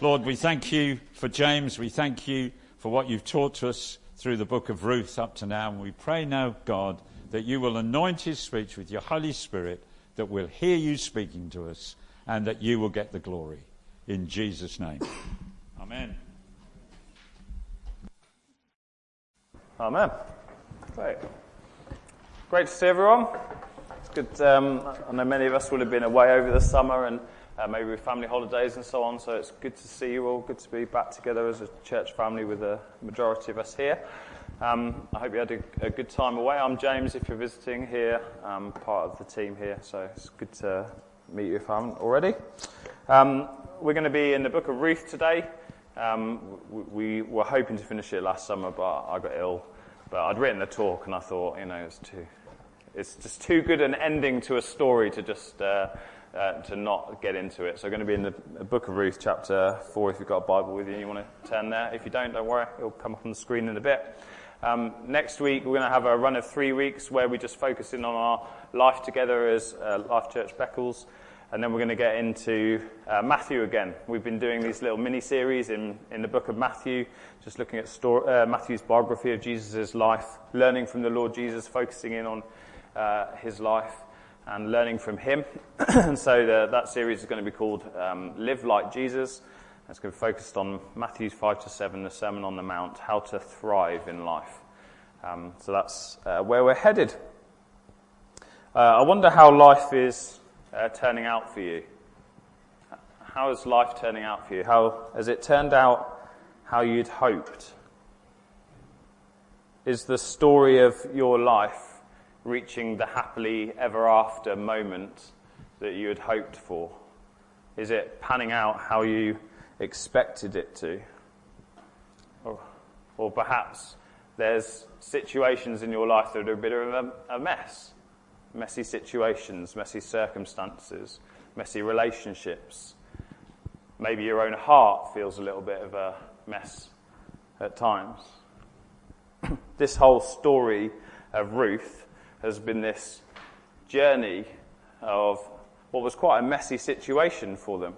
Lord, we thank you for James. We thank you for what you've taught us through the book of Ruth up to now. And we pray now, God, that you will anoint his speech with your Holy Spirit, that we'll hear you speaking to us, and that you will get the glory. In Jesus' name. Amen. Amen. Great. Great to see everyone. It's good. Um, I know many of us will have been away over the summer and uh, maybe with family holidays and so on. So it's good to see you all. Good to be back together as a church family with the majority of us here. Um, I hope you had a, a, good time away. I'm James. If you're visiting here, I'm part of the team here. So it's good to meet you if I haven't already. Um, we're going to be in the book of Ruth today. Um, we, we were hoping to finish it last summer, but I got ill. But I'd written the talk and I thought, you know, it's too it's just too good an ending to a story to just uh, uh, to not get into it. So we're going to be in the book of Ruth, chapter four. If you've got a Bible with you, and you want to turn there. If you don't, don't worry; it'll come up on the screen in a bit. Um, next week, we're going to have a run of three weeks where we just focus in on our life together as uh, Life Church Beccles. And then we're going to get into uh, Matthew again. We've been doing these little mini series in, in the book of Matthew, just looking at story, uh, Matthew's biography of Jesus' life, learning from the Lord Jesus, focusing in on uh, his life and learning from him. and so the, that series is going to be called um, Live Like Jesus. It's going to be focused on Matthew 5 to 7, the Sermon on the Mount, how to thrive in life. Um, so that's uh, where we're headed. Uh, I wonder how life is uh, turning out for you. How is life turning out for you? How has it turned out how you'd hoped? Is the story of your life reaching the happily ever after moment that you had hoped for? Is it panning out how you expected it to? Or, or perhaps there's situations in your life that are a bit of a, a mess. Messy situations, messy circumstances, messy relationships. Maybe your own heart feels a little bit of a mess at times. this whole story of Ruth has been this journey of what was quite a messy situation for them.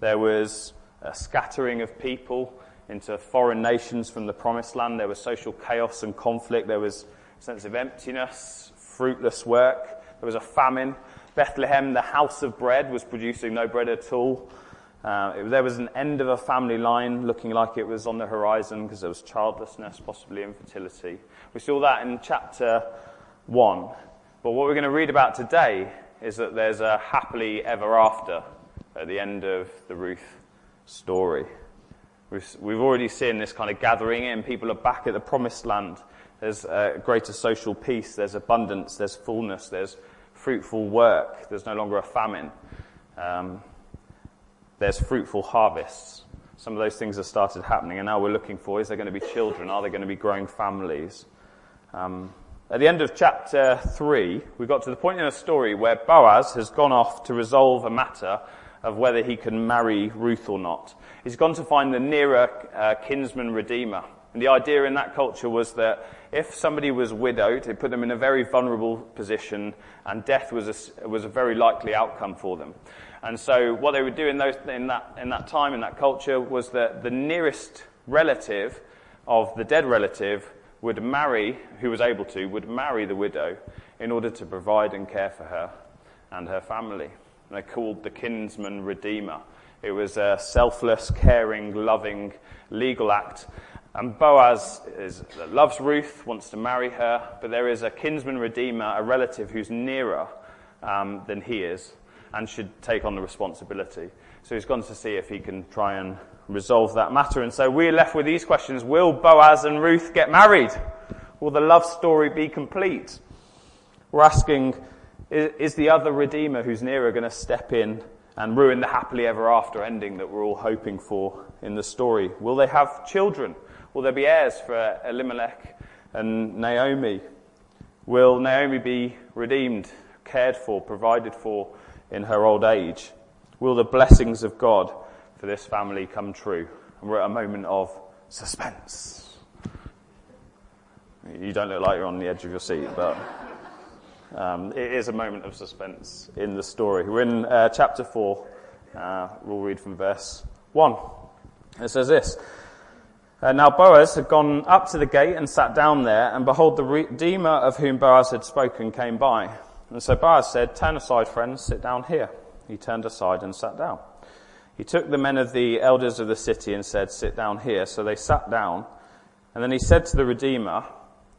There was a scattering of people into foreign nations from the promised land. There was social chaos and conflict. There was a sense of emptiness, fruitless work. There was a famine. Bethlehem, the house of bread, was producing no bread at all. Uh, it, there was an end of a family line looking like it was on the horizon because there was childlessness, possibly infertility. We saw that in chapter 1. But what we're going to read about today is that there's a happily ever after at the end of the Ruth story. We've, we've already seen this kind of gathering in. People are back at the promised land. There's greater social peace. There's abundance. There's fullness. There's fruitful work. There's no longer a famine. Um, there's fruitful harvests. Some of those things have started happening, and now we're looking for is there going to be children? Are there going to be growing families? Um, at the end of chapter 3, we got to the point in the story where Boaz has gone off to resolve a matter of whether he can marry Ruth or not. He's gone to find the nearer uh, kinsman redeemer. And the idea in that culture was that if somebody was widowed, it put them in a very vulnerable position, and death was a, was a very likely outcome for them. And so what they would do in, those, in, that, in that time, in that culture, was that the nearest relative of the dead relative would marry, who was able to, would marry the widow in order to provide and care for her and her family. And they're called the kinsman redeemer. It was a selfless, caring, loving, legal act. And Boaz is, loves Ruth, wants to marry her, but there is a kinsman redeemer, a relative who's nearer um, than he is and should take on the responsibility. So he's gone to see if he can try and resolve that matter. And so we're left with these questions. Will Boaz and Ruth get married? Will the love story be complete? We're asking, is the other Redeemer who's nearer going to step in and ruin the happily ever after ending that we're all hoping for in the story? Will they have children? Will there be heirs for Elimelech and Naomi? Will Naomi be redeemed, cared for, provided for in her old age? Will the blessings of God for this family come true. And we're at a moment of suspense. You don't look like you're on the edge of your seat, but um, it is a moment of suspense in the story. We're in uh, chapter 4. Uh, we'll read from verse 1. It says this. Uh, now Boaz had gone up to the gate and sat down there, and behold, the Redeemer of whom Boaz had spoken came by. And so Boaz said, Turn aside, friends, sit down here. He turned aside and sat down. He took the men of the elders of the city and said, Sit down here. So they sat down. And then he said to the Redeemer,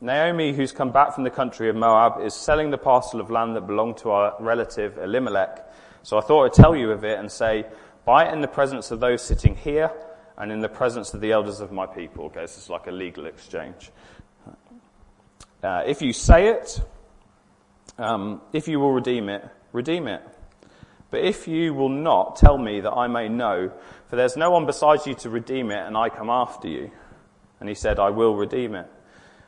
Naomi, who's come back from the country of Moab, is selling the parcel of land that belonged to our relative Elimelech. So I thought I'd tell you of it and say, Buy it in the presence of those sitting here and in the presence of the elders of my people. Okay, this is like a legal exchange. Uh, if you say it, um, if you will redeem it, redeem it. But if you will not, tell me that I may know, for there's no one besides you to redeem it, and I come after you. And he said, I will redeem it.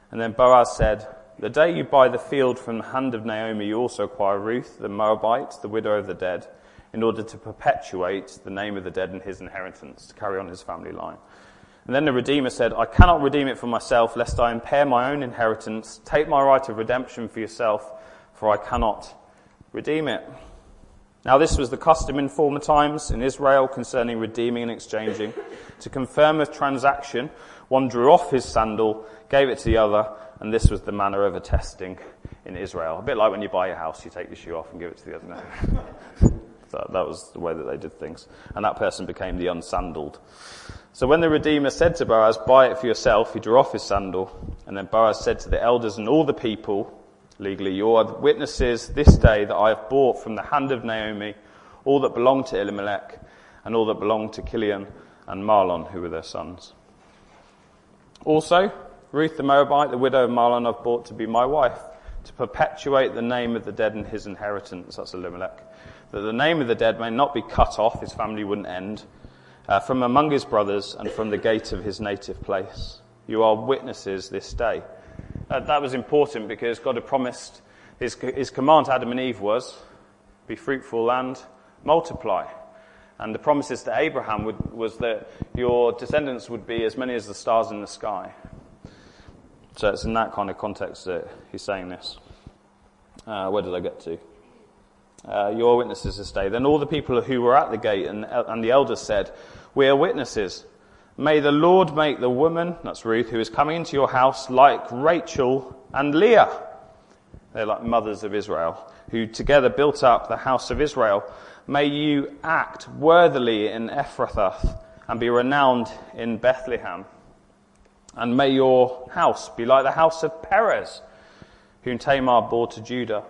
And then Boaz said, The day you buy the field from the hand of Naomi, you also acquire Ruth, the Moabite, the widow of the dead in order to perpetuate the name of the dead and his inheritance, to carry on his family line. And then the Redeemer said, I cannot redeem it for myself, lest I impair my own inheritance. Take my right of redemption for yourself, for I cannot redeem it. Now this was the custom in former times in Israel concerning redeeming and exchanging. To confirm a transaction, one drew off his sandal, gave it to the other, and this was the manner of attesting in Israel. A bit like when you buy a house, you take your shoe off and give it to the other. That, that was the way that they did things. And that person became the unsandaled. So when the Redeemer said to Boaz, buy it for yourself, he drew off his sandal. And then Boaz said to the elders and all the people, legally, you are witnesses this day that I have bought from the hand of Naomi all that belonged to Elimelech and all that belonged to Chilion and Mahlon, who were their sons. Also, Ruth the Moabite, the widow of Mahlon, I've bought to be my wife, to perpetuate the name of the dead and his inheritance. That's Elimelech that the name of the dead may not be cut off, his family wouldn't end, uh, from among his brothers and from the gate of his native place. You are witnesses this day. Uh, that was important because God had promised, his, his command to Adam and Eve was, be fruitful and multiply. And the promises to Abraham would, was that your descendants would be as many as the stars in the sky. So it's in that kind of context that he's saying this. Uh, where did I get to? uh, you're witnesses this day. Then all the people who were at the gate and, and the elders said, We are witnesses. May the Lord make the woman, that's Ruth, who is coming into your house like Rachel and Leah. They're like mothers of Israel, who together built up the house of Israel. May you act worthily in Ephrathah and be renowned in Bethlehem. And may your house be like the house of Perez, whom Tamar bore to Judah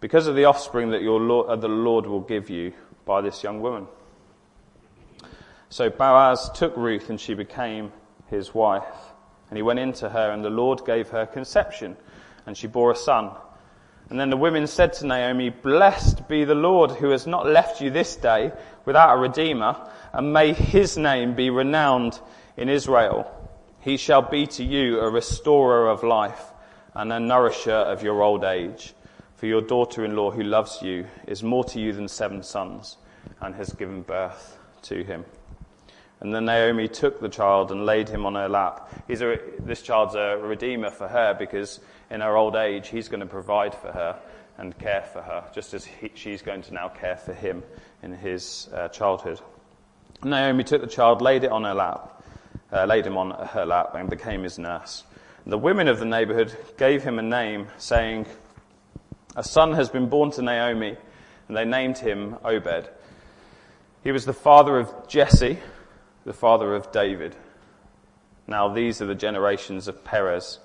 because of the offspring that your Lord, uh, the Lord will give you by this young woman. So Boaz took Ruth and she became his wife. And he went into her and the Lord gave her conception and she bore a son. And then the women said to Naomi, Blessed be the Lord who has not left you this day without a redeemer and may his name be renowned in Israel. He shall be to you a restorer of life and a nourisher of your old age. For your daughter-in-law who loves you is more to you than seven sons and has given birth to him. And then Naomi took the child and laid him on her lap. A, this child's a redeemer for her because in her old age, he's going to provide for her and care for her, just as he, she's going to now care for him in his uh, childhood. Naomi took the child, laid it on her lap, uh, laid him on her lap, and became his nurse. The women of the neighborhood gave him a name, saying, a son has been born to Naomi, and they named him Obed. He was the father of Jesse, the father of David. Now these are the generations of Perez.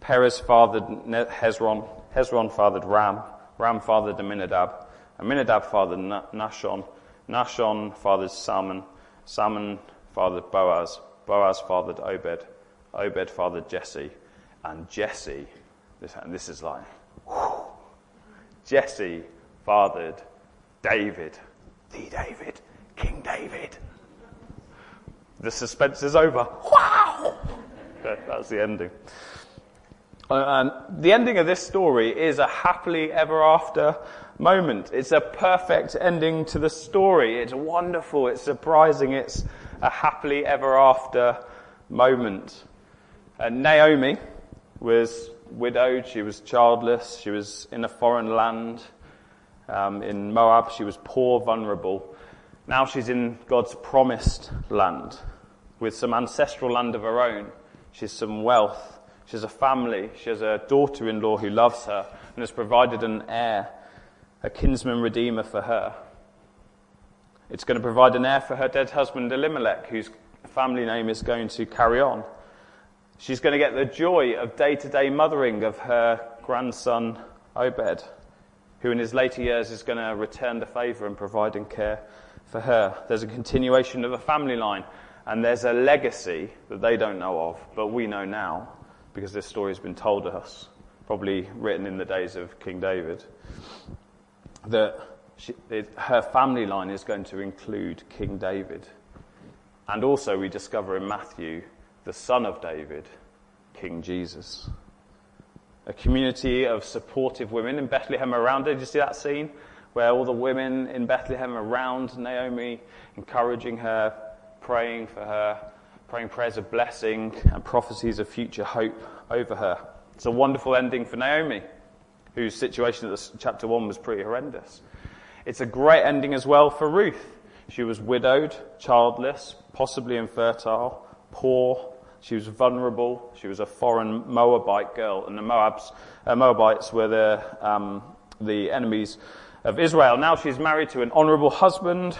Perez fathered Hezron, Hezron fathered Ram, Ram fathered Amminadab, Amminadab fathered Nahshon, Nahshon fathered Salmon, Salmon fathered Boaz, Boaz fathered Obed, Obed fathered Jesse, and Jesse, this, and this is like, whew, Jesse fathered David, the David, King David. The suspense is over. Wow! That's the ending. Uh, and the ending of this story is a happily ever after moment. It's a perfect ending to the story. It's wonderful. It's surprising. It's a happily ever after moment. And Naomi was widowed, she was childless, she was in a foreign land. Um, in Moab, she was poor, vulnerable. Now she's in God's promised land with some ancestral land of her own. She has some wealth. She has a family. She has a daughter in law who loves her and has provided an heir, a kinsman redeemer for her. It's going to provide an heir for her dead husband Elimelech, whose family name is going to carry on. She's going to get the joy of day to day mothering of her grandson Obed, who in his later years is going to return the favour and providing care for her. There's a continuation of a family line, and there's a legacy that they don't know of, but we know now because this story has been told to us, probably written in the days of King David, that she, it, her family line is going to include King David. And also, we discover in Matthew the son of David, King Jesus. A community of supportive women in Bethlehem around her. Did you see that scene? Where all the women in Bethlehem around Naomi, encouraging her, praying for her, praying prayers of blessing and prophecies of future hope over her. It's a wonderful ending for Naomi, whose situation at chapter 1 was pretty horrendous. It's a great ending as well for Ruth. She was widowed, childless, possibly infertile, poor. She was vulnerable. She was a foreign Moabite girl, and the Moabs, uh, Moabites were the, um, the enemies of Israel. Now she's married to an honourable husband.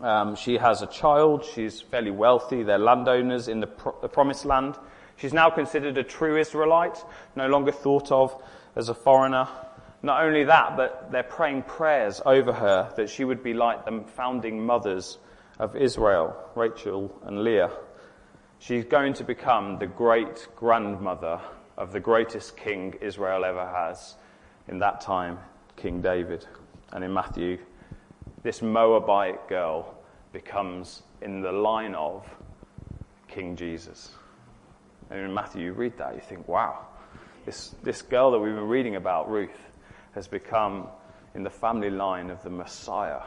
Um, she has a child. She's fairly wealthy. They're landowners in the, pro- the promised land. She's now considered a true Israelite, no longer thought of as a foreigner. Not only that, but they're praying prayers over her that she would be like the founding mothers of Israel, Rachel and Leah. She's going to become the great grandmother of the greatest king Israel ever has in that time, King David. And in Matthew, this Moabite girl becomes in the line of King Jesus. And in Matthew, you read that, you think, wow, this, this girl that we've been reading about, Ruth, has become in the family line of the Messiah,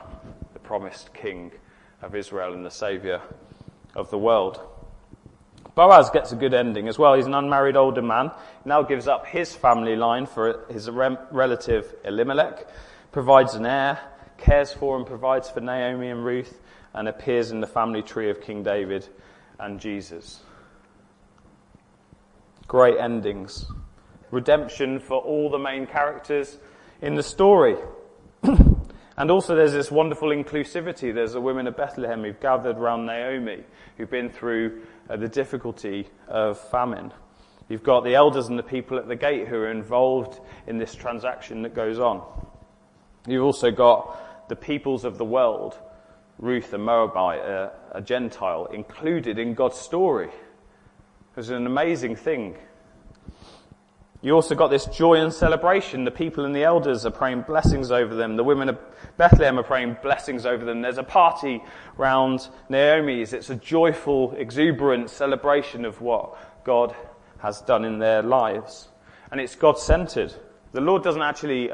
the promised King of Israel and the Saviour of the world. Boaz gets a good ending as well. He's an unmarried older man. He now gives up his family line for his relative Elimelech, provides an heir, cares for and provides for Naomi and Ruth, and appears in the family tree of King David and Jesus. Great endings. Redemption for all the main characters in the story. and also there's this wonderful inclusivity. There's the women of Bethlehem who've gathered around Naomi, who've been through the difficulty of famine. You've got the elders and the people at the gate who are involved in this transaction that goes on. You've also got the peoples of the world, Ruth, a Moabite, a, a Gentile, included in God's story. It's an amazing thing. You also got this joy and celebration. The people and the elders are praying blessings over them. The women of Bethlehem are praying blessings over them. There's a party round Naomi's. It's a joyful, exuberant celebration of what God has done in their lives. And it's God centered. The Lord doesn't actually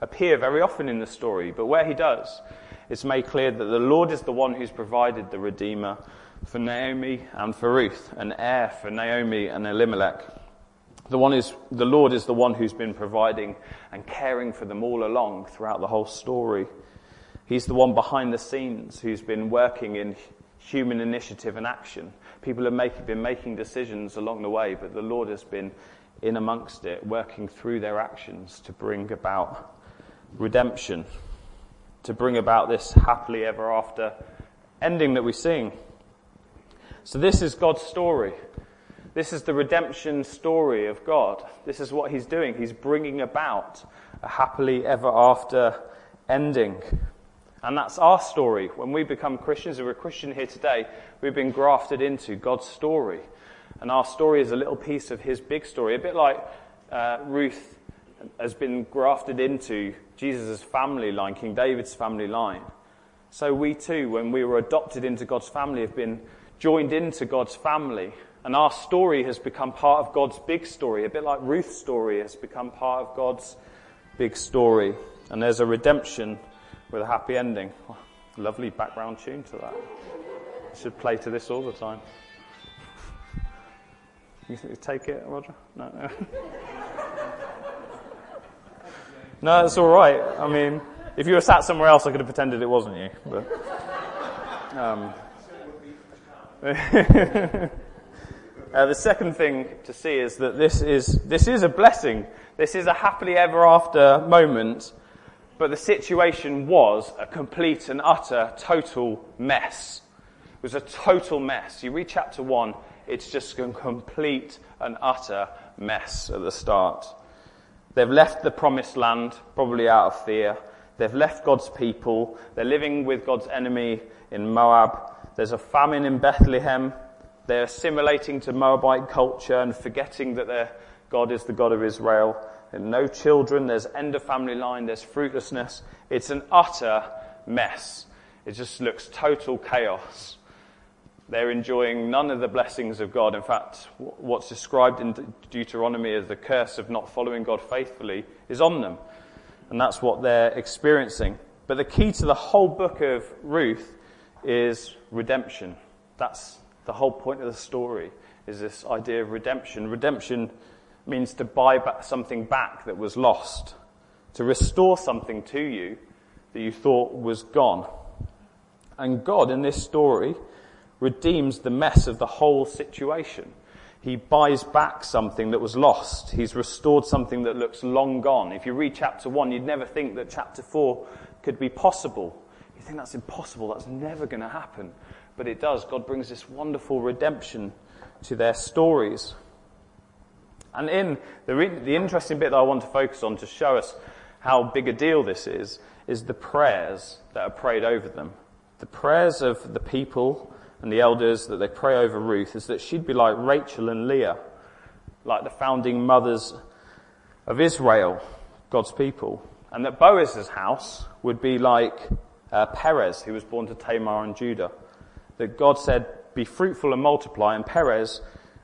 appear very often in the story, but where he does, it's made clear that the Lord is the one who's provided the Redeemer for Naomi and for Ruth, an heir for Naomi and Elimelech. The one is, the Lord is the one who's been providing and caring for them all along throughout the whole story. He's the one behind the scenes who's been working in human initiative and action. People have make, been making decisions along the way, but the Lord has been in amongst it, working through their actions to bring about redemption, to bring about this happily ever after ending that we sing. So this is God's story. This is the redemption story of God. This is what He's doing. He's bringing about a happily ever after ending. And that's our story. When we become Christians, if we're a Christian here today, we've been grafted into God's story. And our story is a little piece of His big story. A bit like uh, Ruth has been grafted into Jesus' family line, King David's family line. So we too, when we were adopted into God's family, have been joined into God's family. And our story has become part of God's big story, a bit like Ruth's story has become part of God's big story. And there's a redemption with a happy ending. Lovely background tune to that. I should play to this all the time. You take it, Roger? No, no. no, it's all right. I mean, If you were sat somewhere else, I could have pretended it wasn't you. But, um, uh, the second thing to see is that this is, this is a blessing. This is a happily ever after moment, but the situation was a complete and utter total mess. It was a total mess. You read chapter one, it's just a complete and utter mess at the start. They've left the promised land, probably out of fear. They've left God's people. They're living with God's enemy in Moab. There's a famine in Bethlehem. They're assimilating to Moabite culture and forgetting that their God is the God of Israel. And no children. There's end of family line. There's fruitlessness. It's an utter mess. It just looks total chaos. They're enjoying none of the blessings of God. In fact, what's described in Deuteronomy as the curse of not following God faithfully is on them. And that's what they're experiencing. But the key to the whole book of Ruth is redemption. That's the whole point of the story, is this idea of redemption. Redemption means to buy back something back that was lost, to restore something to you that you thought was gone. And God, in this story, redeems the mess of the whole situation. He buys back something that was lost. He's restored something that looks long gone. If you read chapter 1, you'd never think that chapter 4 could be possible. You think that's impossible, that's never going to happen. But it does. God brings this wonderful redemption to their stories. And in the, re- the interesting bit that I want to focus on to show us how big a deal this is, is the prayers that are prayed over them. The prayers of the people and the elders that they pray over Ruth is that she'd be like Rachel and Leah, like the founding mothers of Israel, God's people. And that Boaz's house would be like uh, Perez, who was born to Tamar and Judah. That God said, be fruitful and multiply, and Perez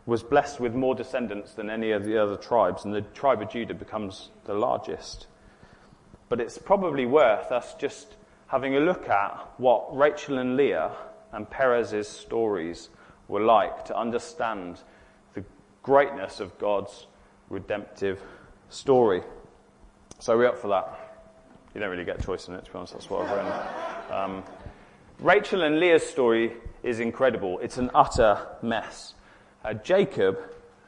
was blessed with more descendants than any of the other tribes, and the tribe of Judah becomes the largest. But it's probably worth us just having a look at what Rachel and Leah and Perez's stories were like to understand the greatness of God's redemptive story. So are we up for that? You don't really get a choice in it, to be honest. That's what I've written. Um, Rachel and Leah's story is incredible. It's an utter mess. Uh, Jacob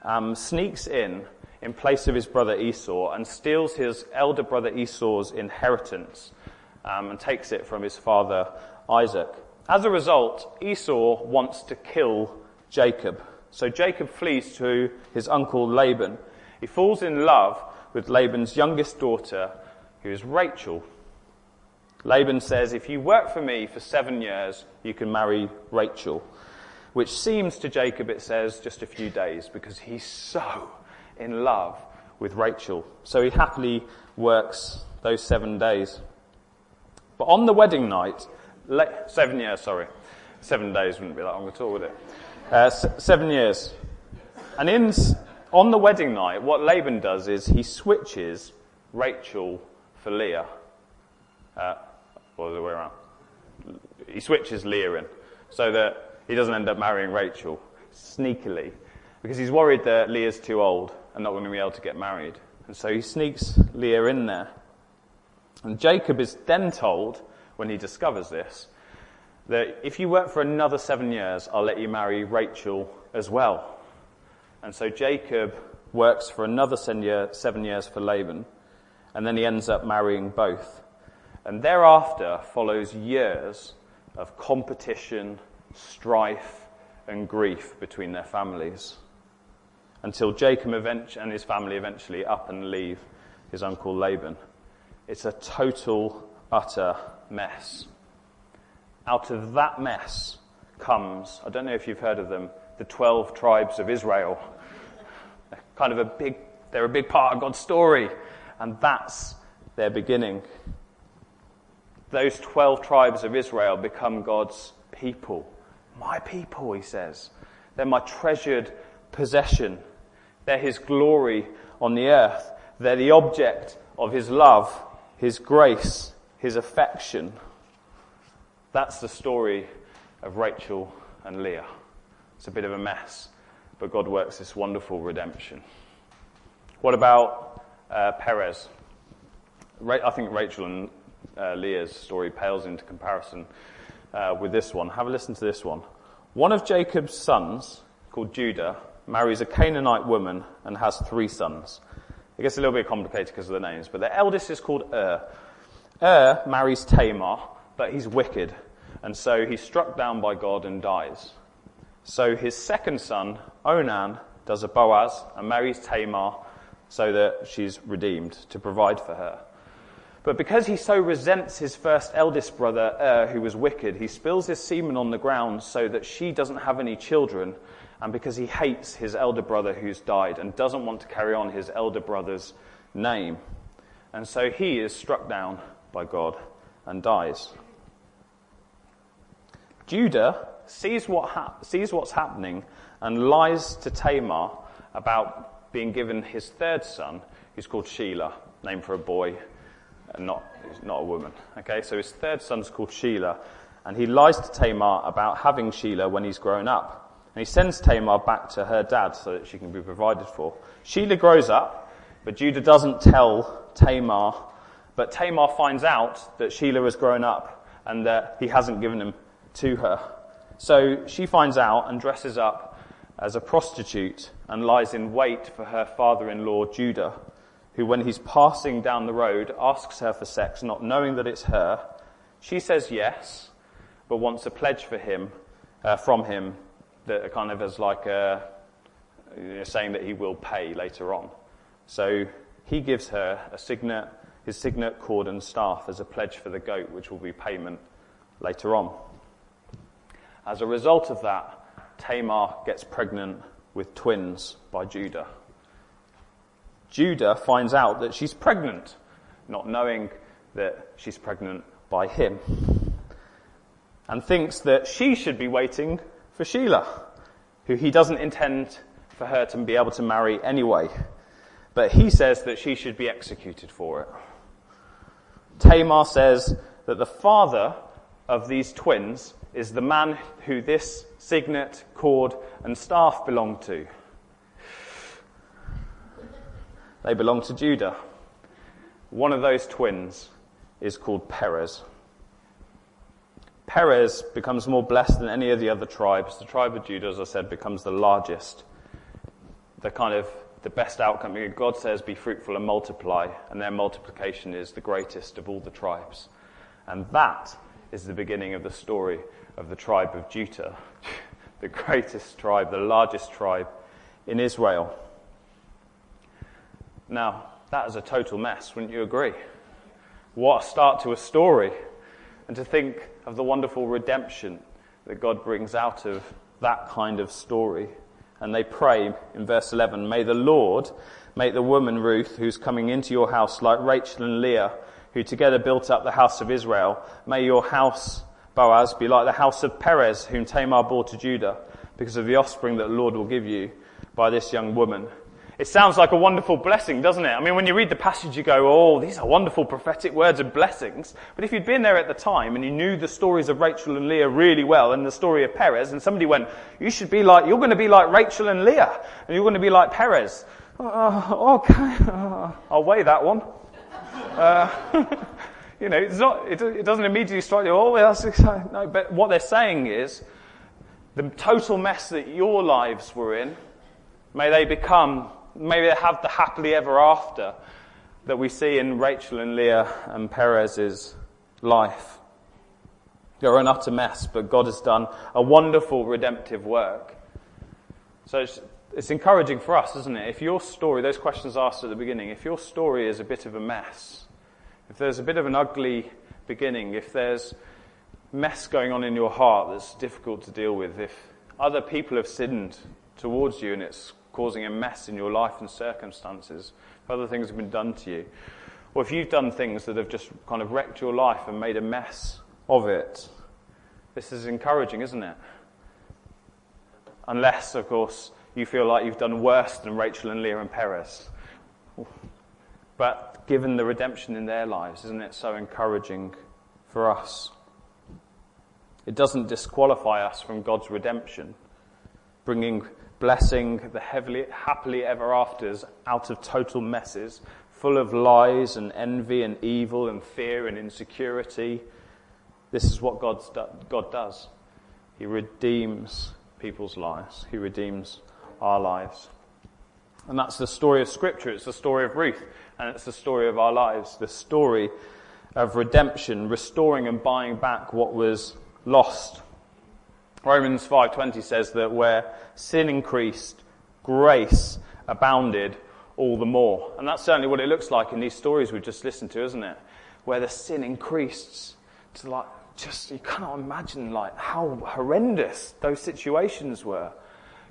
um, sneaks in in place of his brother Esau and steals his elder brother Esau's inheritance um, and takes it from his father Isaac. As a result, Esau wants to kill Jacob. So Jacob flees to his uncle Laban. He falls in love with Laban's youngest daughter, who is Rachel. Laban says, if you work for me for seven years, you can marry Rachel. Which seems to Jacob, it says, just a few days, because he's so in love with Rachel. So he happily works those seven days. But on the wedding night, seven years, sorry. Seven days wouldn't be that long at all, would it? Uh, seven years. And in, on the wedding night, what Laban does is he switches Rachel for Leah. Uh, or the way around. He switches Leah in so that he doesn't end up marrying Rachel sneakily because he's worried that Leah's too old and not going to be able to get married. And so he sneaks Leah in there. And Jacob is then told when he discovers this, that if you work for another seven years, I'll let you marry Rachel as well. And so Jacob works for another seven years for Laban, and then he ends up marrying both. And thereafter follows years of competition, strife, and grief between their families. Until Jacob and his family eventually up and leave his uncle Laban. It's a total, utter mess. Out of that mess comes, I don't know if you've heard of them, the 12 tribes of Israel. They're kind of a big, they're a big part of God's story. And that's their beginning. Those 12 tribes of Israel become God's people. My people, he says. They're my treasured possession. They're his glory on the earth. They're the object of his love, his grace, his affection. That's the story of Rachel and Leah. It's a bit of a mess, but God works this wonderful redemption. What about uh, Perez? I think Rachel and uh, Leah's story pales into comparison uh, with this one. Have a listen to this one. One of Jacob's sons, called Judah, marries a Canaanite woman and has three sons. It gets a little bit complicated because of the names, but the eldest is called Ur. Ur marries Tamar, but he's wicked, and so he's struck down by God and dies. So his second son, Onan, does a Boaz and marries Tamar so that she's redeemed to provide for her. But because he so resents his first eldest brother, Er, who was wicked, he spills his semen on the ground so that she doesn't have any children, and because he hates his elder brother who's died and doesn't want to carry on his elder brother's name. And so he is struck down by God and dies. Judah sees, what ha- sees what's happening and lies to Tamar about being given his third son, who's called Shelah, named for a boy and not, not a woman. Okay, so his third son's called Sheila, and he lies to Tamar about having Sheila when he's grown up. And he sends Tamar back to her dad so that she can be provided for. Sheila grows up, but Judah doesn't tell Tamar, but Tamar finds out that Sheila has grown up and that he hasn't given him to her. So she finds out and dresses up as a prostitute and lies in wait for her father-in-law Judah who, when he's passing down the road, asks her for sex, not knowing that it's her. She says yes, but wants a pledge for him, uh, from him, that kind of as like a, you know, saying that he will pay later on. So he gives her a signet, his signet cord and staff as a pledge for the goat, which will be payment later on. As a result of that, Tamar gets pregnant with twins by Judah. Judah finds out that she's pregnant, not knowing that she's pregnant by him, and thinks that she should be waiting for Sheila, who he doesn't intend for her to be able to marry anyway. But he says that she should be executed for it. Tamar says that the father of these twins is the man who this signet, cord, and staff belong to. They belong to Judah. One of those twins is called Perez. Perez becomes more blessed than any of the other tribes. The tribe of Judah, as I said, becomes the largest. The kind of the best outcome. God says, be fruitful and multiply, and their multiplication is the greatest of all the tribes. And that is the beginning of the story of the tribe of Judah, the greatest tribe, the largest tribe in Israel. Now, that is a total mess, wouldn't you agree? What a start to a story. And to think of the wonderful redemption that God brings out of that kind of story. And they pray in verse 11, May the Lord make the woman Ruth, who's coming into your house, like Rachel and Leah, who together built up the house of Israel. May your house, Boaz, be like the house of Perez, whom Tamar bore to Judah, because of the offspring that the Lord will give you by this young woman. It sounds like a wonderful blessing, doesn't it? I mean, when you read the passage, you go, oh, these are wonderful prophetic words and blessings. But if you'd been there at the time and you knew the stories of Rachel and Leah really well and the story of Perez, and somebody went, you should be like, you're going to be like Rachel and Leah, and you're going to be like Perez. Uh, okay, I'll weigh that one. Uh, you know, it's not, it, it, doesn't immediately strike you, oh, that's exciting. No, but what they're saying is, the total mess that your lives were in, may they become maybe they have the happily ever after that we see in Rachel and Leah and Perez's life. They're an utter mess, but God has done a wonderful redemptive work. So it's, it's encouraging for us, isn't it? If your story, those questions asked at the beginning, if your story is a bit of a mess, if there's a bit of an ugly beginning, if there's mess going on in your heart that's difficult to deal with, if other people have sinned towards you and it's causing a mess in your life and circumstances, if other things have been done to you, or if you've done things that have just kind of wrecked your life and made a mess of it, this is encouraging, isn't it? Unless, of course, you feel like you've done worse than Rachel and Leah and Perez. But given the redemption in their lives, isn't it so encouraging for us? It doesn't disqualify us from God's redemption, bringing blessing the heavily, happily ever afters out of total messes full of lies and envy and evil and fear and insecurity. This is what God's do- God does. He redeems people's lives. He redeems our lives. And that's the story of Scripture. It's the story of Ruth, and it's the story of our lives. The story of redemption, restoring and buying back what was lost. Romans 5:20 says that where sin increased, grace abounded all the more. And that's certainly what it looks like in these stories we've just listened to, isn't it? Where the sin increased to like just you cannot imagine like how horrendous those situations were.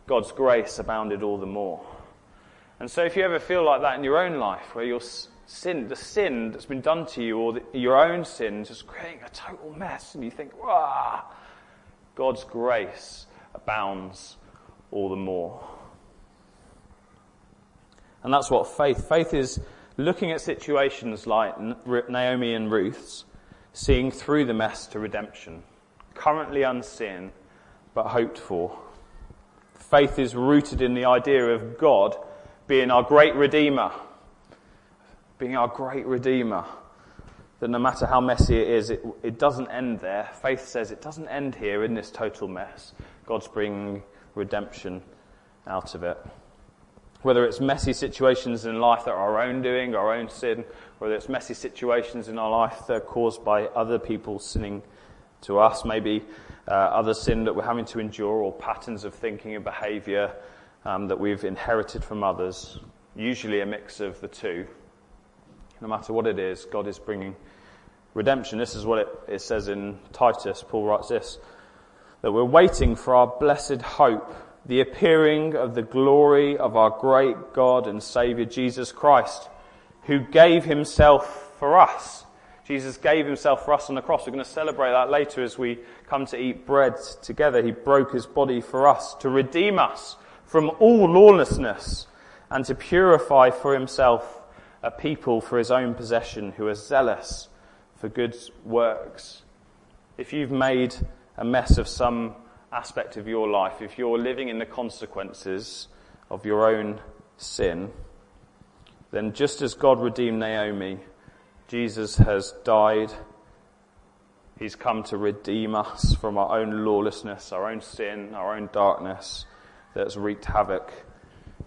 God's grace abounded all the more. And so if you ever feel like that in your own life, where your sin, the sin that's been done to you, or the, your own sin, just creating a total mess, and you think, "Wow," God's grace abounds all the more. And that's what faith. Faith is looking at situations like Naomi and Ruth's, seeing through the mess to redemption, currently unseen, but hoped for. Faith is rooted in the idea of God being our great Redeemer, being our great Redeemer. That no matter how messy it is, it, it doesn't end there. Faith says it doesn't end here in this total mess. God's bringing redemption out of it. Whether it's messy situations in life that are our own doing, our own sin, whether it's messy situations in our life that are caused by other people sinning to us, maybe uh, other sin that we're having to endure, or patterns of thinking and behavior um, that we've inherited from others, usually a mix of the two. No matter what it is, God is bringing redemption. This is what it, it says in Titus. Paul writes this that we're waiting for our blessed hope, the appearing of the glory of our great God and Saviour Jesus Christ, who gave himself for us. Jesus gave himself for us on the cross. We're going to celebrate that later as we come to eat bread together. He broke his body for us to redeem us from all lawlessness and to purify for himself a people for his own possession who are zealous for good works. If you've made a mess of some aspect of your life, if you're living in the consequences of your own sin, then just as God redeemed Naomi, Jesus has died. He's come to redeem us from our own lawlessness, our own sin, our own darkness that's wreaked havoc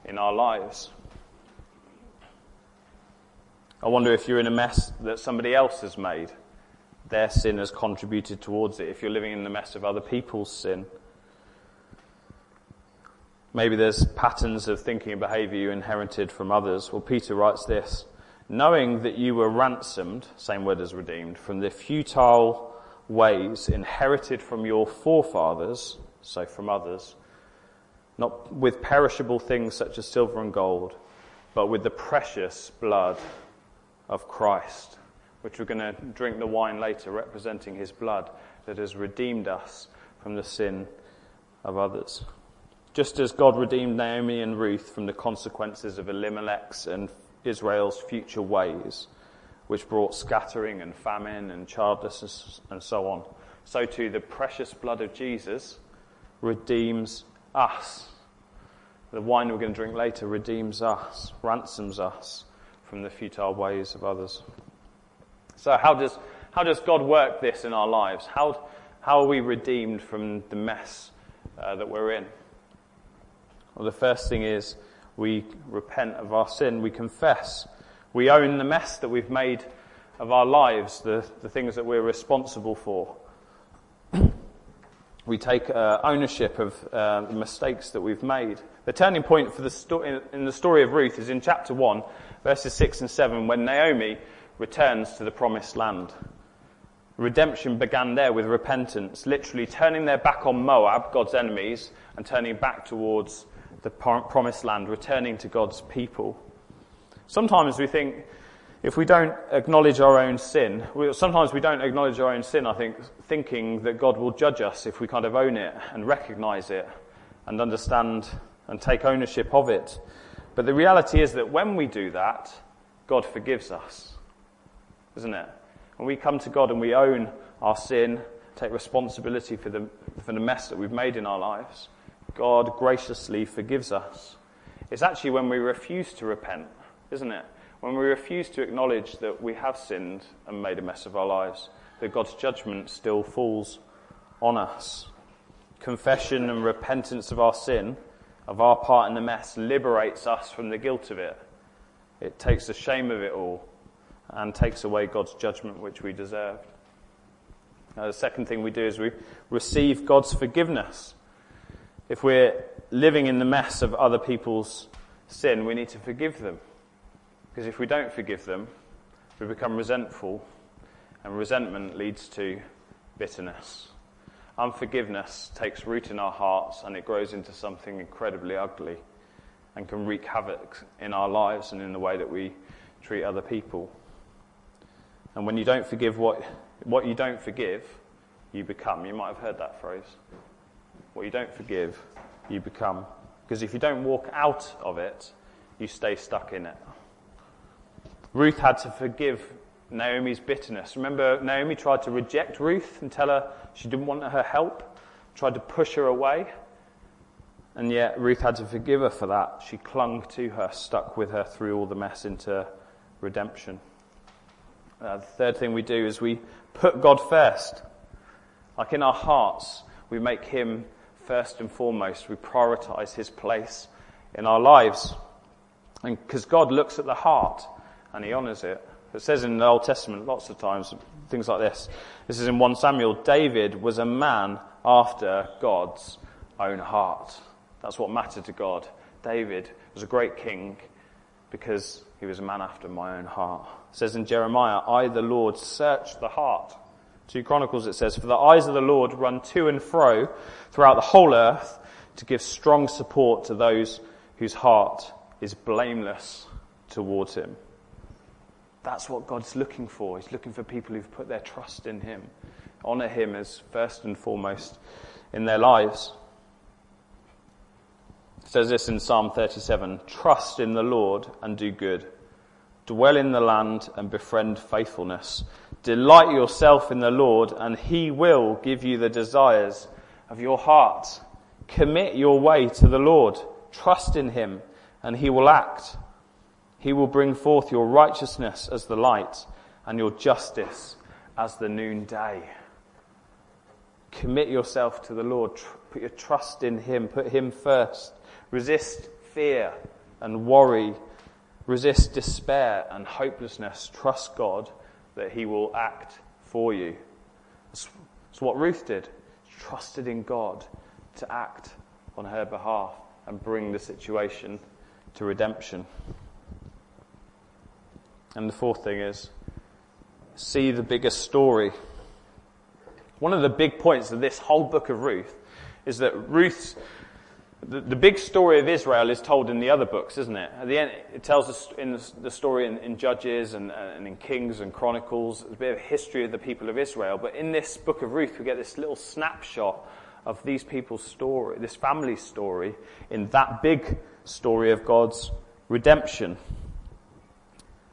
in our lives. I wonder if you're in a mess that somebody else has made. Their sin has contributed towards it. If you're living in the mess of other people's sin, maybe there's patterns of thinking and behavior you inherited from others. Well, Peter writes this knowing that you were ransomed, same word as redeemed, from the futile ways inherited from your forefathers, so from others, not with perishable things such as silver and gold, but with the precious blood of Christ, which we're going to drink the wine later, representing his blood that has redeemed us from the sin of others. Just as God redeemed Naomi and Ruth from the consequences of Elimelech's and Israel's future ways, which brought scattering and famine and childlessness and so on, so too the precious blood of Jesus redeems us. The wine we're going to drink later redeems us, ransoms us from the futile ways of others. So how does, how does God work this in our lives? How, how are we redeemed from the mess uh, that we're in? Well, the first thing is we repent of our sin, we confess. We own the mess that we've made of our lives, the, the things that we're responsible for we take uh, ownership of uh, the mistakes that we've made. The turning point for the sto- in, in the story of Ruth is in chapter 1, verses 6 and 7, when Naomi returns to the promised land. Redemption began there with repentance, literally turning their back on Moab, God's enemies, and turning back towards the promised land, returning to God's people. Sometimes we think, if we don't acknowledge our own sin, we, sometimes we don't acknowledge our own sin, I think, thinking that God will judge us if we kind of own it and recognize it and understand and take ownership of it. But the reality is that when we do that, God forgives us. Isn't it? When we come to God and we own our sin, take responsibility for the, for the mess that we've made in our lives, God graciously forgives us. It's actually when we refuse to repent, isn't it? when we refuse to acknowledge that we have sinned and made a mess of our lives, that God's judgment still falls on us. Confession and repentance of our sin, of our part in the mess, liberates us from the guilt of it. It takes the shame of it all and takes away God's judgment which we deserved. Now, the second thing we do is we receive God's forgiveness. If we're living in the mess of other people's sin, we need to forgive them. Because if we don't forgive them, we become resentful, and resentment leads to bitterness. Unforgiveness takes root in our hearts and it grows into something incredibly ugly and can wreak havoc in our lives and in the way that we treat other people. And when you don't forgive what, what you don't forgive, you become. You might have heard that phrase. What you don't forgive, you become. Because if you don't walk out of it, you stay stuck in it. Ruth had to forgive Naomi's bitterness. Remember, Naomi tried to reject Ruth and tell her she didn't want her help, tried to push her away. And yet, Ruth had to forgive her for that. She clung to her, stuck with her through all the mess into redemption. Uh, the third thing we do is we put God first. Like in our hearts, we make Him first and foremost. We prioritize His place in our lives. And because God looks at the heart and He honors it. It says in the Old Testament lots of times things like this. This is in 1 Samuel. David was a man after God's own heart. That's what mattered to God. David was a great king because he was a man after my own heart. It says in Jeremiah, I, the Lord, search the heart. Two Chronicles it says, For the eyes of the Lord run to and fro throughout the whole earth to give strong support to those whose heart is blameless towards him. That's what God's looking for. He's looking for people who've put their trust in Him, honor Him as first and foremost in their lives. It says this in Psalm 37 Trust in the Lord and do good. Dwell in the land and befriend faithfulness. Delight yourself in the Lord, and He will give you the desires of your heart. Commit your way to the Lord. Trust in Him, and He will act. He will bring forth your righteousness as the light and your justice as the noonday. Commit yourself to the Lord. Put your trust in Him. Put Him first. Resist fear and worry. Resist despair and hopelessness. Trust God that He will act for you. That's, what Ruth did. She trusted in God to act on her behalf and bring the situation to redemption. And the fourth thing is see the bigger story. One of the big points of this whole book of Ruth is that Ruth's the, the big story of Israel is told in the other books, isn't it? At the end, it tells us in the story in, in Judges and, and, in Kings and Chronicles, a bit of history of the people of Israel. But in this book of Ruth, we get this little snapshot of these people's story, this family's story, in that big story of God's redemption.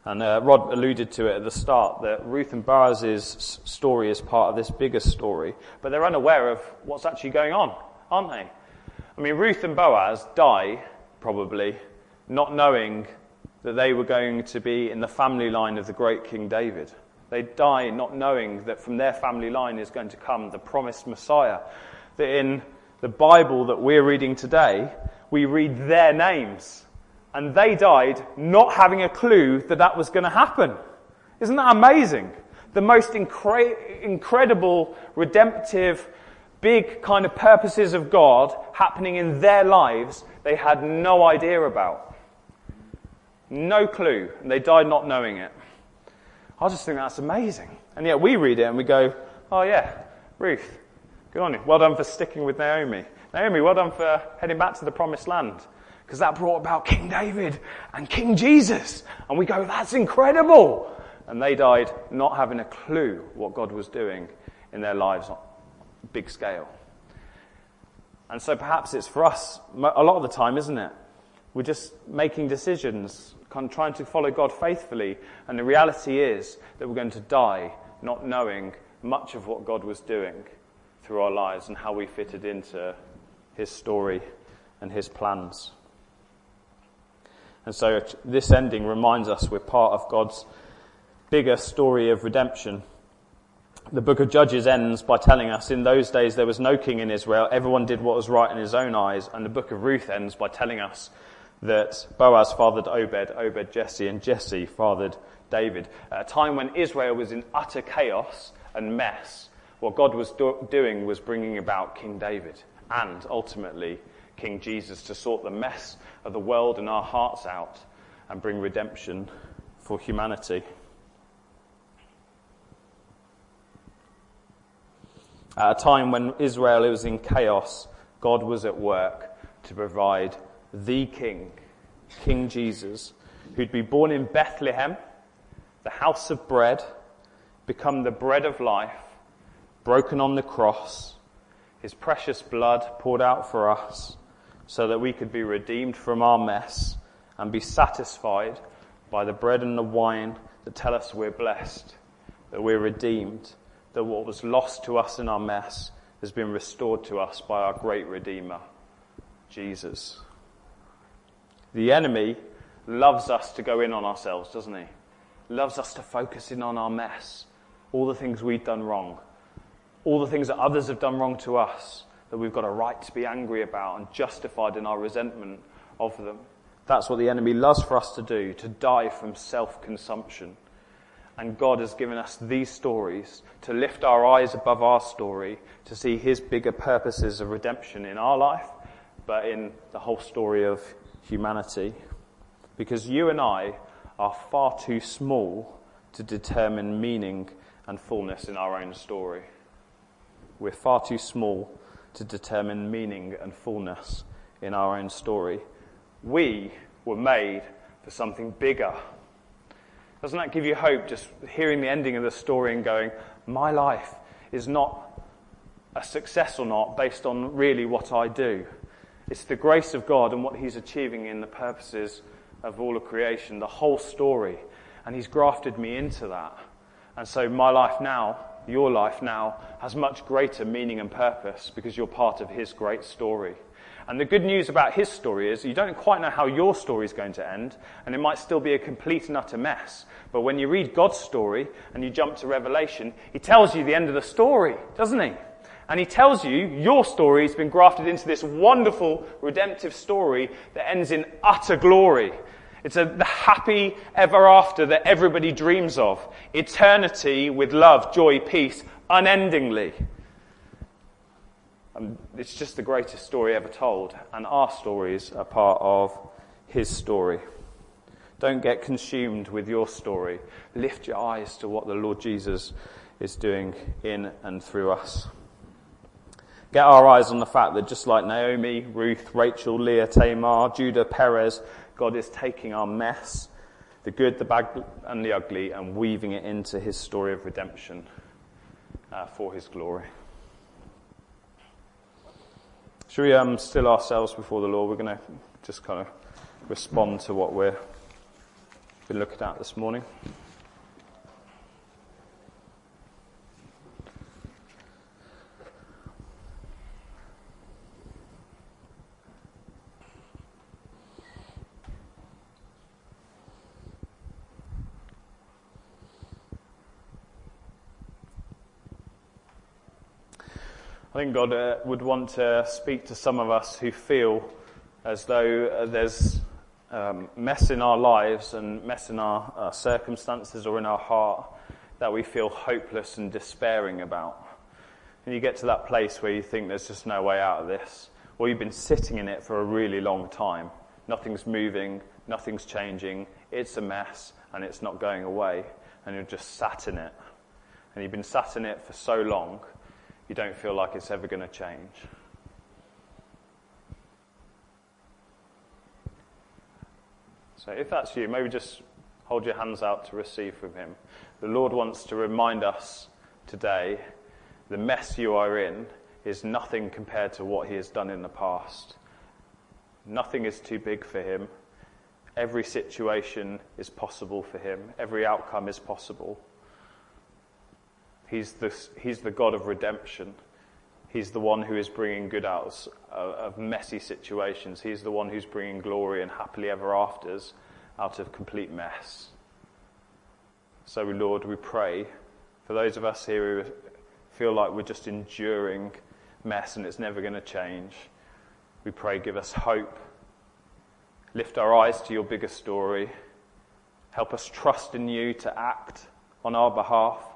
And uh, Rod alluded to it at the start that Ruth and Boaz's story is part of this bigger story, but they're unaware of what's actually going on, aren't they? I mean, Ruth and Boaz die, probably, not knowing that they were going to be in the family line of the great King David. They die not knowing that from their family line is going to come the promised Messiah. That in the Bible that we're reading today, we read their names and they died not having a clue that that was going to happen. Isn't that amazing? The most incre- incredible, redemptive, big kind of purposes of God happening in their lives, they had no idea about. No clue. And they died not knowing it. I just think that's amazing. And yet we read it and we go, oh yeah, Ruth, good on you. Well done for sticking with Naomi. Naomi, well done for heading back to the promised land because that brought about King David and King Jesus. And we go, that's incredible. And they died not having a clue what God was doing in their lives on big scale. And so perhaps it's for us a lot of the time, isn't it? We're just making decisions, kind of trying to follow God faithfully. And the reality is that we're going to die not knowing much of what God was doing through our lives and how we fitted into his story and his plans. And so this ending reminds us we're part of God's bigger story of redemption. The book of Judges ends by telling us in those days there was no king in Israel. Everyone did what was right in his own eyes. And the book of Ruth ends by telling us that Boaz fathered Obed, Obed Jesse, and Jesse fathered David. At a time when Israel was in utter chaos and mess, what God was do- doing was bringing about King David and ultimately King Jesus to sort the mess of the world and our hearts out and bring redemption for humanity. At a time when Israel was in chaos, God was at work to provide the King, King Jesus, who'd be born in Bethlehem, the house of bread, become the bread of life, broken on the cross, his precious blood poured out for us, so that we could be redeemed from our mess and be satisfied by the bread and the wine that tell us we're blessed, that we're redeemed, that what was lost to us in our mess has been restored to us by our great Redeemer, Jesus. The enemy loves us to go in on ourselves, doesn't he? Loves us to focus in on our mess, all the things we've done wrong, all the things that others have done wrong to us that we've got a right to be angry about and justified in our resentment of them. That's what the enemy loves for us to do, to die from self consumption. And God has given us these stories to lift our eyes above our story, to see His bigger purposes of redemption in our life, but in the whole story of humanity. Because you and I are far too small to determine meaning and fullness in our own story. We're far too small to determine meaning and fullness in our own story. We were made for something bigger. Doesn't that give you hope just hearing the ending of the story and going, my life is not a success or not based on really what I do? It's the grace of God and what He's achieving in the purposes of all of creation, the whole story. And He's grafted me into that. And so my life now your life now has much greater meaning and purpose because you're part of his great story. And the good news about his story is you don't quite know how your story is going to end, and it might still be a complete and utter mess. But when you read God's story and you jump to Revelation, he tells you the end of the story, doesn't he? And he tells you your story has been grafted into this wonderful redemptive story that ends in utter glory. It's a, the happy ever after that everybody dreams of. Eternity with love, joy, peace, unendingly. And it's just the greatest story ever told. And our stories are part of his story. Don't get consumed with your story. Lift your eyes to what the Lord Jesus is doing in and through us. Get our eyes on the fact that just like Naomi, Ruth, Rachel, Leah, Tamar, Judah, Perez, God is taking our mess, the good, the bad, and the ugly, and weaving it into his story of redemption uh, for his glory. Should we um, still ourselves before the Lord? We're going to just kind of respond to what we've been looking at this morning. I think God uh, would want to speak to some of us who feel as though uh, there's um, mess in our lives and mess in our uh, circumstances or in our heart that we feel hopeless and despairing about. And you get to that place where you think there's just no way out of this, or you've been sitting in it for a really long time. Nothing's moving, nothing's changing, it's a mess, and it's not going away, and you're just sat in it. And you've been sat in it for so long you don't feel like it's ever going to change. So if that's you, maybe just hold your hands out to receive from Him. The Lord wants to remind us today the mess you are in is nothing compared to what He has done in the past. Nothing is too big for Him. Every situation is possible for Him, every outcome is possible. He's the, he's the God of redemption. He's the one who is bringing good out uh, of messy situations. He's the one who's bringing glory and happily ever afters out of complete mess. So, Lord, we pray for those of us here who feel like we're just enduring mess and it's never going to change. We pray, give us hope. Lift our eyes to your bigger story. Help us trust in you to act on our behalf.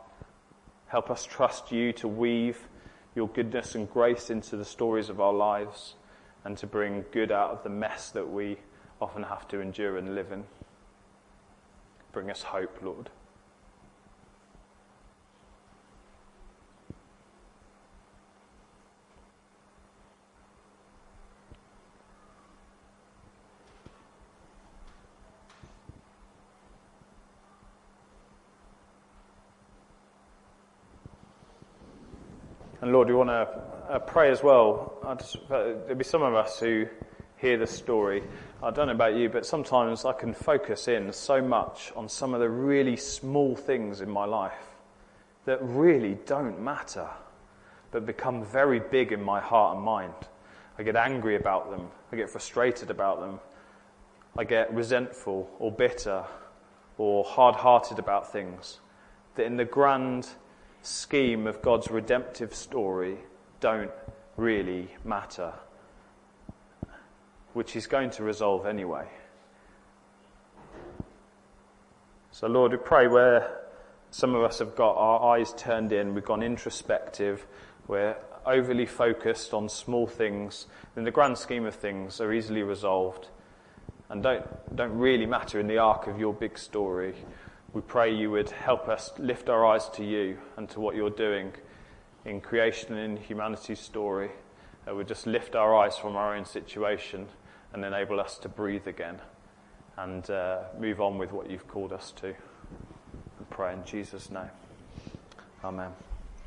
Help us trust you to weave your goodness and grace into the stories of our lives and to bring good out of the mess that we often have to endure and live in. Bring us hope, Lord. And Lord, we want to uh, pray as well. Just, uh, there'll be some of us who hear the story. I don't know about you, but sometimes I can focus in so much on some of the really small things in my life that really don't matter, but become very big in my heart and mind. I get angry about them. I get frustrated about them. I get resentful or bitter or hard hearted about things that in the grand scheme of God's redemptive story don't really matter, which He's going to resolve anyway. So, Lord, we pray where some of us have got our eyes turned in, we've gone introspective, we're overly focused on small things, in the grand scheme of things, are easily resolved and don't, don't really matter in the arc of your big story. We pray you would help us lift our eyes to you and to what you're doing in creation and in humanity's story. That would just lift our eyes from our own situation and enable us to breathe again and uh, move on with what you've called us to. We pray in Jesus' name. Amen.